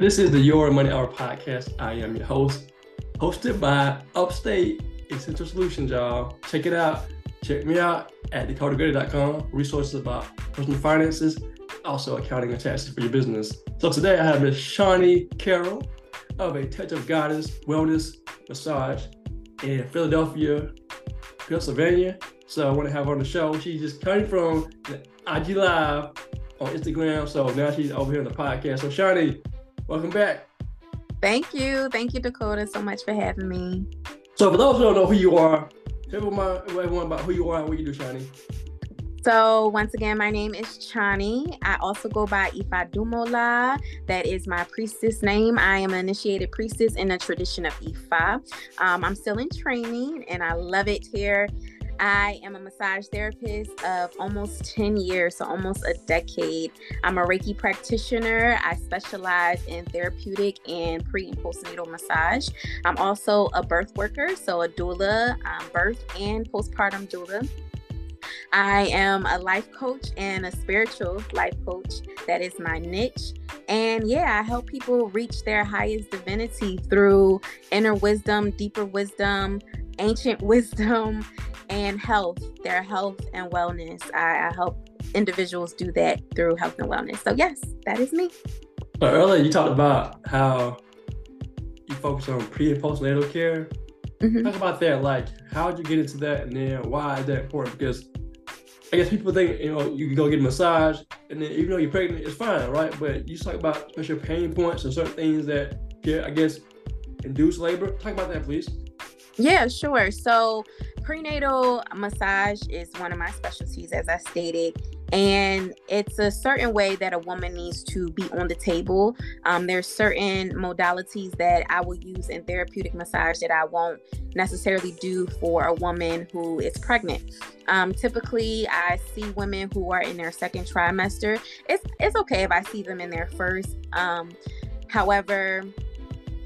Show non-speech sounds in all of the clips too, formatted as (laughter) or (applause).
This is the Your Money Hour podcast. I am your host, hosted by Upstate Essential Solutions, y'all. Check it out. Check me out at dakotagreater.com. Resources about personal finances, also accounting and taxes for your business. So today I have Miss Chani Carroll of a Touch of Goddess Wellness Massage in Philadelphia, Pennsylvania. So I want to have her on the show. She just came from the IG Live on Instagram. So now she's over here on the podcast. So Chani, Welcome back. Thank you. Thank you, Dakota, so much for having me. So, for those who don't know who you are, tell everyone about who you are and what you do, Chani. So once again, my name is Chani. I also go by Ifa Dumola. That is my priestess name. I am an initiated priestess in the tradition of Ifa. Um, I'm still in training and I love it here. I am a massage therapist of almost 10 years, so almost a decade. I'm a Reiki practitioner. I specialize in therapeutic and pre and postnatal massage. I'm also a birth worker, so a doula, um, birth and postpartum doula. I am a life coach and a spiritual life coach. That is my niche. And yeah, I help people reach their highest divinity through inner wisdom, deeper wisdom, ancient (laughs) wisdom, and health, their health and wellness. I, I help individuals do that through health and wellness. So, yes, that is me. But earlier, you talked about how you focus on pre and postnatal care. Mm-hmm. Talk about that. Like, how did you get into that, and then why is that important? Because I guess people think you know you can go get a massage, and then even though you're pregnant, it's fine, right? But you talk about special pain points and certain things that, I guess, induce labor. Talk about that, please. Yeah, sure. So prenatal massage is one of my specialties, as I stated, and it's a certain way that a woman needs to be on the table. Um, there's certain modalities that I will use in therapeutic massage that I won't necessarily do for a woman who is pregnant. Um, typically, I see women who are in their second trimester. It's it's okay if I see them in their first. Um, however,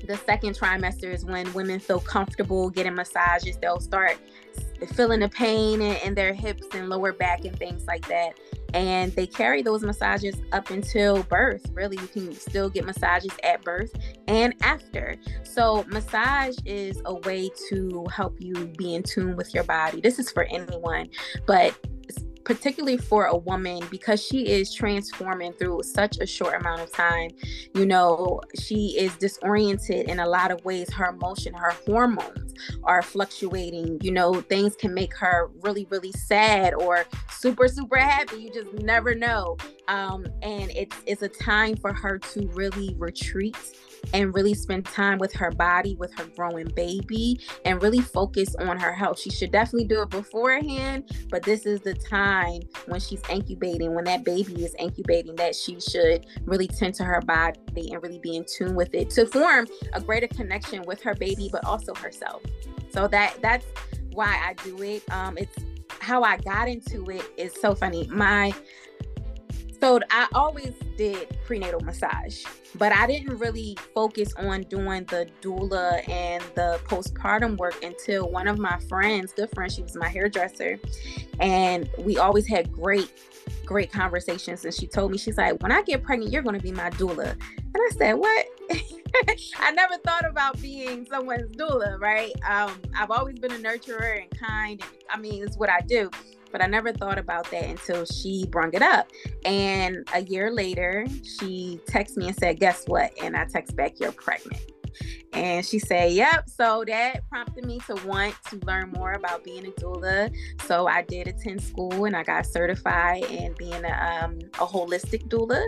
the second trimester is when women feel comfortable getting massages. They'll start feeling the pain in, in, their hips and lower back and things like that. And they carry those massages up until birth. Really, you can still get massages at birth and after. So, massage is a way to help you be in tune with your body. This is for anyone, but particularly for a woman because she is transforming through such a short amount of time. You know she is disoriented in a lot of ways her emotion her hormones are fluctuating you know things can make her really really sad or super super happy you just never know um, and it's it's a time for her to really retreat and really spend time with her body, with her growing baby, and really focus on her health. She should definitely do it beforehand, but this is the time when she's incubating, when that baby is incubating, that she should really tend to her body and really be in tune with it to form a greater connection with her baby, but also herself. So that that's why I do it. Um, it's how I got into it is so funny. My so I always did prenatal massage, but I didn't really focus on doing the doula and the postpartum work until one of my friends, good friend, she was my hairdresser, and we always had great, great conversations. And she told me, she's like, when I get pregnant, you're going to be my doula. And I said, what? (laughs) (laughs) I never thought about being someone's doula, right? Um, I've always been a nurturer and kind. And, I mean, it's what I do but I never thought about that until she brought it up. And a year later, she texted me and said, Guess what? And I text back, You're pregnant. And she said, Yep. So that prompted me to want to learn more about being a doula. So I did attend school and I got certified in being a, um, a holistic doula.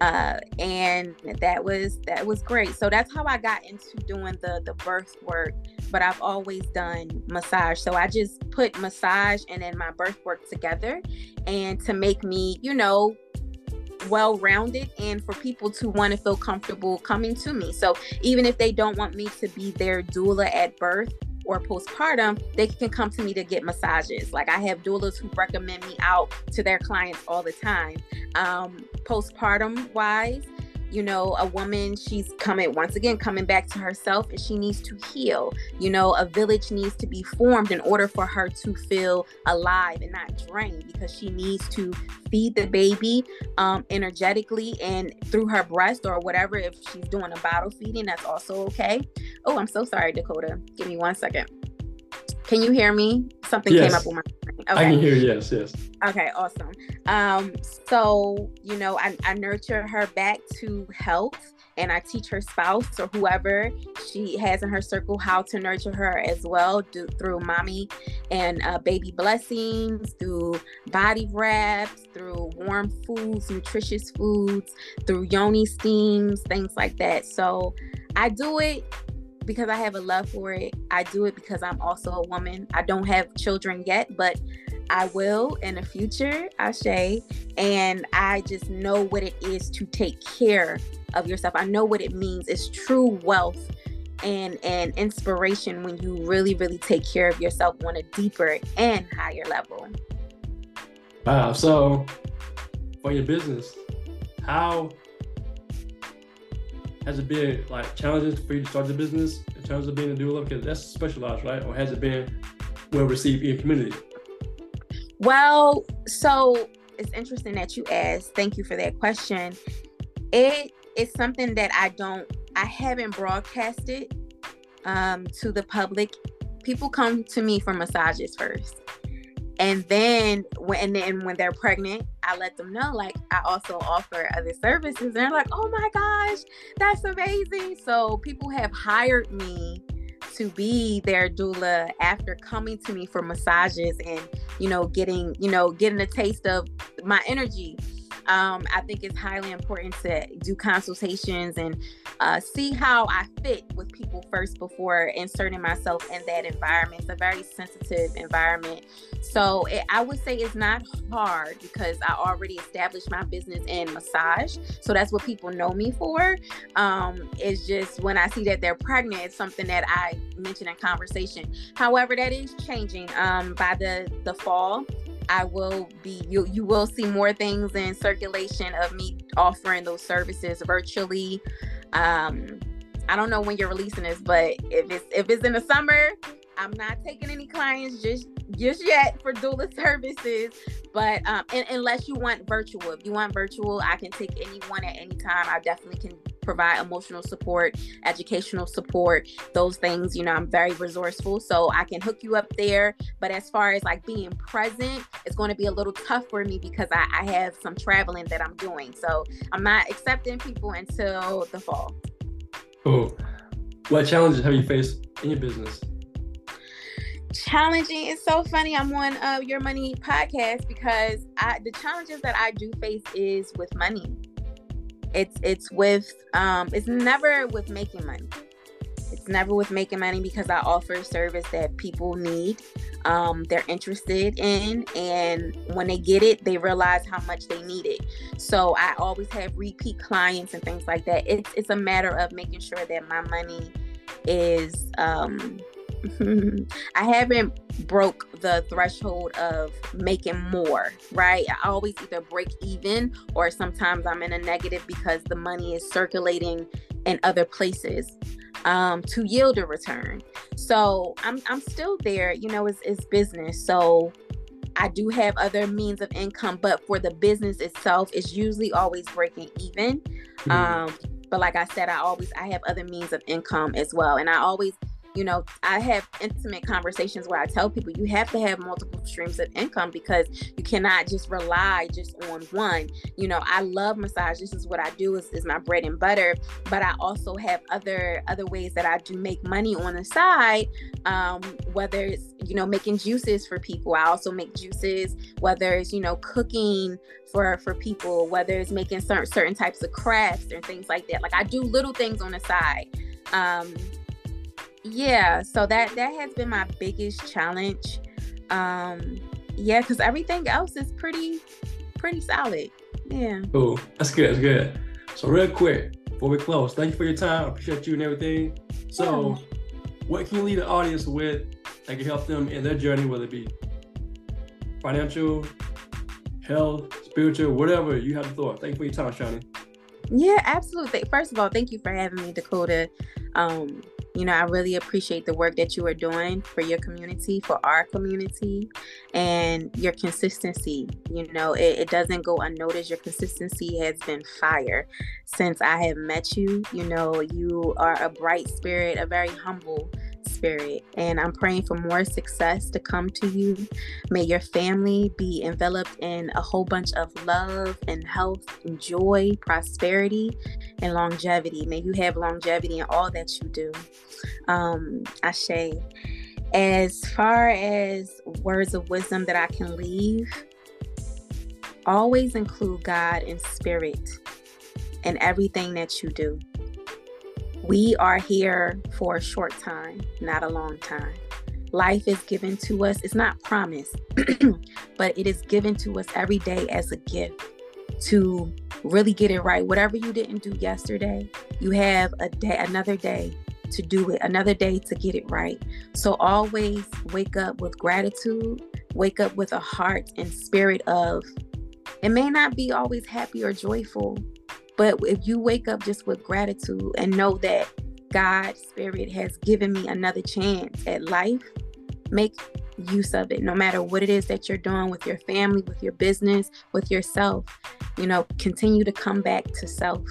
Uh, and that was that was great. So that's how I got into doing the the birth work. But I've always done massage, so I just put massage and then my birth work together, and to make me, you know, well rounded and for people to want to feel comfortable coming to me. So even if they don't want me to be their doula at birth, or postpartum, they can come to me to get massages. Like I have doulas who recommend me out to their clients all the time. Um, postpartum wise, you know, a woman, she's coming once again coming back to herself and she needs to heal. You know, a village needs to be formed in order for her to feel alive and not drained because she needs to feed the baby um, energetically and through her breast or whatever. If she's doing a bottle feeding, that's also okay. Oh, I'm so sorry, Dakota. Give me one second. Can you hear me? Something yes. came up with my. Okay. I can hear yes, yes. Okay, awesome. Um, so you know, I, I nurture her back to health and I teach her spouse or whoever she has in her circle how to nurture her as well do, through mommy and uh, baby blessings, through body wraps, through warm foods, nutritious foods, through yoni steams, things like that. So I do it because I have a love for it. I do it because I'm also a woman. I don't have children yet, but I will in the future, Ashe. And I just know what it is to take care of yourself. I know what it means. It's true wealth and and inspiration when you really, really take care of yourself on a deeper and higher level. Wow. So for your business, how has it been like challenges for you to start the business in terms of being a doula? Because that's specialized, right? Or has it been well received in your community? Well, so it's interesting that you asked. Thank you for that question. It is something that I don't, I haven't broadcasted um, to the public. People come to me for massages first. And then when and then when they're pregnant, I let them know like I also offer other services. They're like, oh my gosh, that's amazing. So people have hired me to be their doula after coming to me for massages and you know getting you know getting a taste of my energy um, I think it's highly important to do consultations and uh, see how I fit with people first before inserting myself in that environment. It's a very sensitive environment. So it, I would say it's not hard because I already established my business in massage. So that's what people know me for. Um, it's just when I see that they're pregnant, it's something that I mention in conversation. However, that is changing um, by the, the fall. I will be you you will see more things in circulation of me offering those services virtually. Um I don't know when you're releasing this, but if it's if it's in the summer, I'm not taking any clients just just yet for doula (laughs) services. But um, and, unless you want virtual, if you want virtual, I can take anyone at any time. I definitely can provide emotional support, educational support, those things. You know, I'm very resourceful, so I can hook you up there. But as far as like being present, it's going to be a little tough for me because I, I have some traveling that I'm doing. So I'm not accepting people until the fall. Cool. What challenges have you faced in your business? challenging it's so funny i'm on uh, your money podcast because I, the challenges that i do face is with money it's it's with um it's never with making money. It's never with making money because i offer service that people need um they're interested in and when they get it they realize how much they need it. So i always have repeat clients and things like that. It's it's a matter of making sure that my money is um (laughs) I haven't broke the threshold of making more, right? I always either break even or sometimes I'm in a negative because the money is circulating in other places um, to yield a return. So I'm, I'm still there, you know, it's, it's business. So I do have other means of income, but for the business itself, it's usually always breaking even. Mm-hmm. Um, but like I said, I always I have other means of income as well, and I always you know i have intimate conversations where i tell people you have to have multiple streams of income because you cannot just rely just on one. You know i love massage. This is what i do is, is my bread and butter but i also have other other ways that i do make money on the side um, whether it's you know making juices for people. I also make juices whether it's you know cooking for for people whether it's making certain certain types of crafts and things like that. Like i do little things on the side um yeah so that that has been my biggest challenge um yeah because everything else is pretty pretty solid yeah cool that's good that's good so real quick before we close thank you for your time I appreciate you and everything so yeah. what can you leave the audience with that can help them in their journey whether it be financial health spiritual whatever you have the thought thank you for your time Chani Yeah, absolutely. First of all, thank you for having me, Dakota. Um, you know, I really appreciate the work that you are doing for your community, for our community, and your consistency. You know, it, it, doesn't go unnoticed. Your consistency has been fire since I have met you. You know, you are a bright spirit, a very humble spirit. And I'm praying for more success to come to you. May your family be enveloped in a whole bunch of love and health and joy, prosperity, and longevity. May you have longevity in all that you do. Um, Ashe. As far as words of wisdom that I can leave, always include God and spirit in everything that you do. We are here for a short time, not a long time. Life is given to us, it's not promised, (clears throat) but it is given to us every day as a gift to really get it right. Whatever you didn't do yesterday, you have a day, another day to do it, another day to get it right. So always wake up with gratitude, wake up with a heart and spirit of it may not be always happy or joyful, but if you wake up just with gratitude and know that God, Spirit has given me another chance at life, make use of it no matter what it is that you're doing with your family, with your business, with yourself. You know, continue to come back to self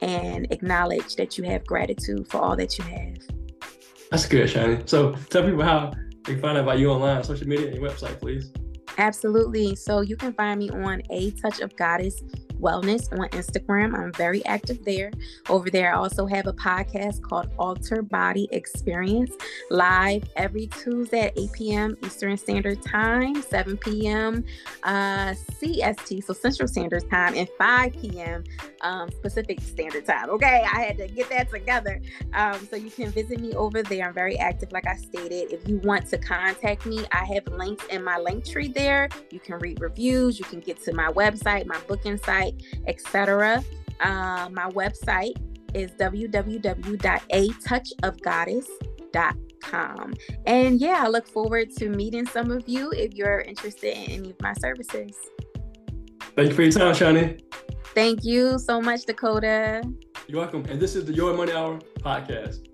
and acknowledge that you have gratitude for all that you have. That's good, Chani. So tell people how they can find out about you online, social media, and your website, please. Absolutely. So you can find me on A Touch of Goddess Wellness on Instagram. I'm very active there. Over there, I also have a podcast called Alter Body Experience, live every Tuesday at 8 p.m. Eastern Standard Time, 7 p.m. Uh, CST, so Central Standard Time, and 5 p.m. Um, Pacific Standard Time. Okay, I had to get that together. Um, so you can visit me over there. I'm very active, like I stated. If you want to contact me, I have links in my link tree there. You can read reviews, you can get to my website, my booking site etc. Uh, my website is www.atouchofgoddess.com. And yeah, I look forward to meeting some of you if you're interested in any of my services. Thank you for your time, Chani. Thank you so much, Dakota. You're welcome. And this is the Your Money Hour podcast.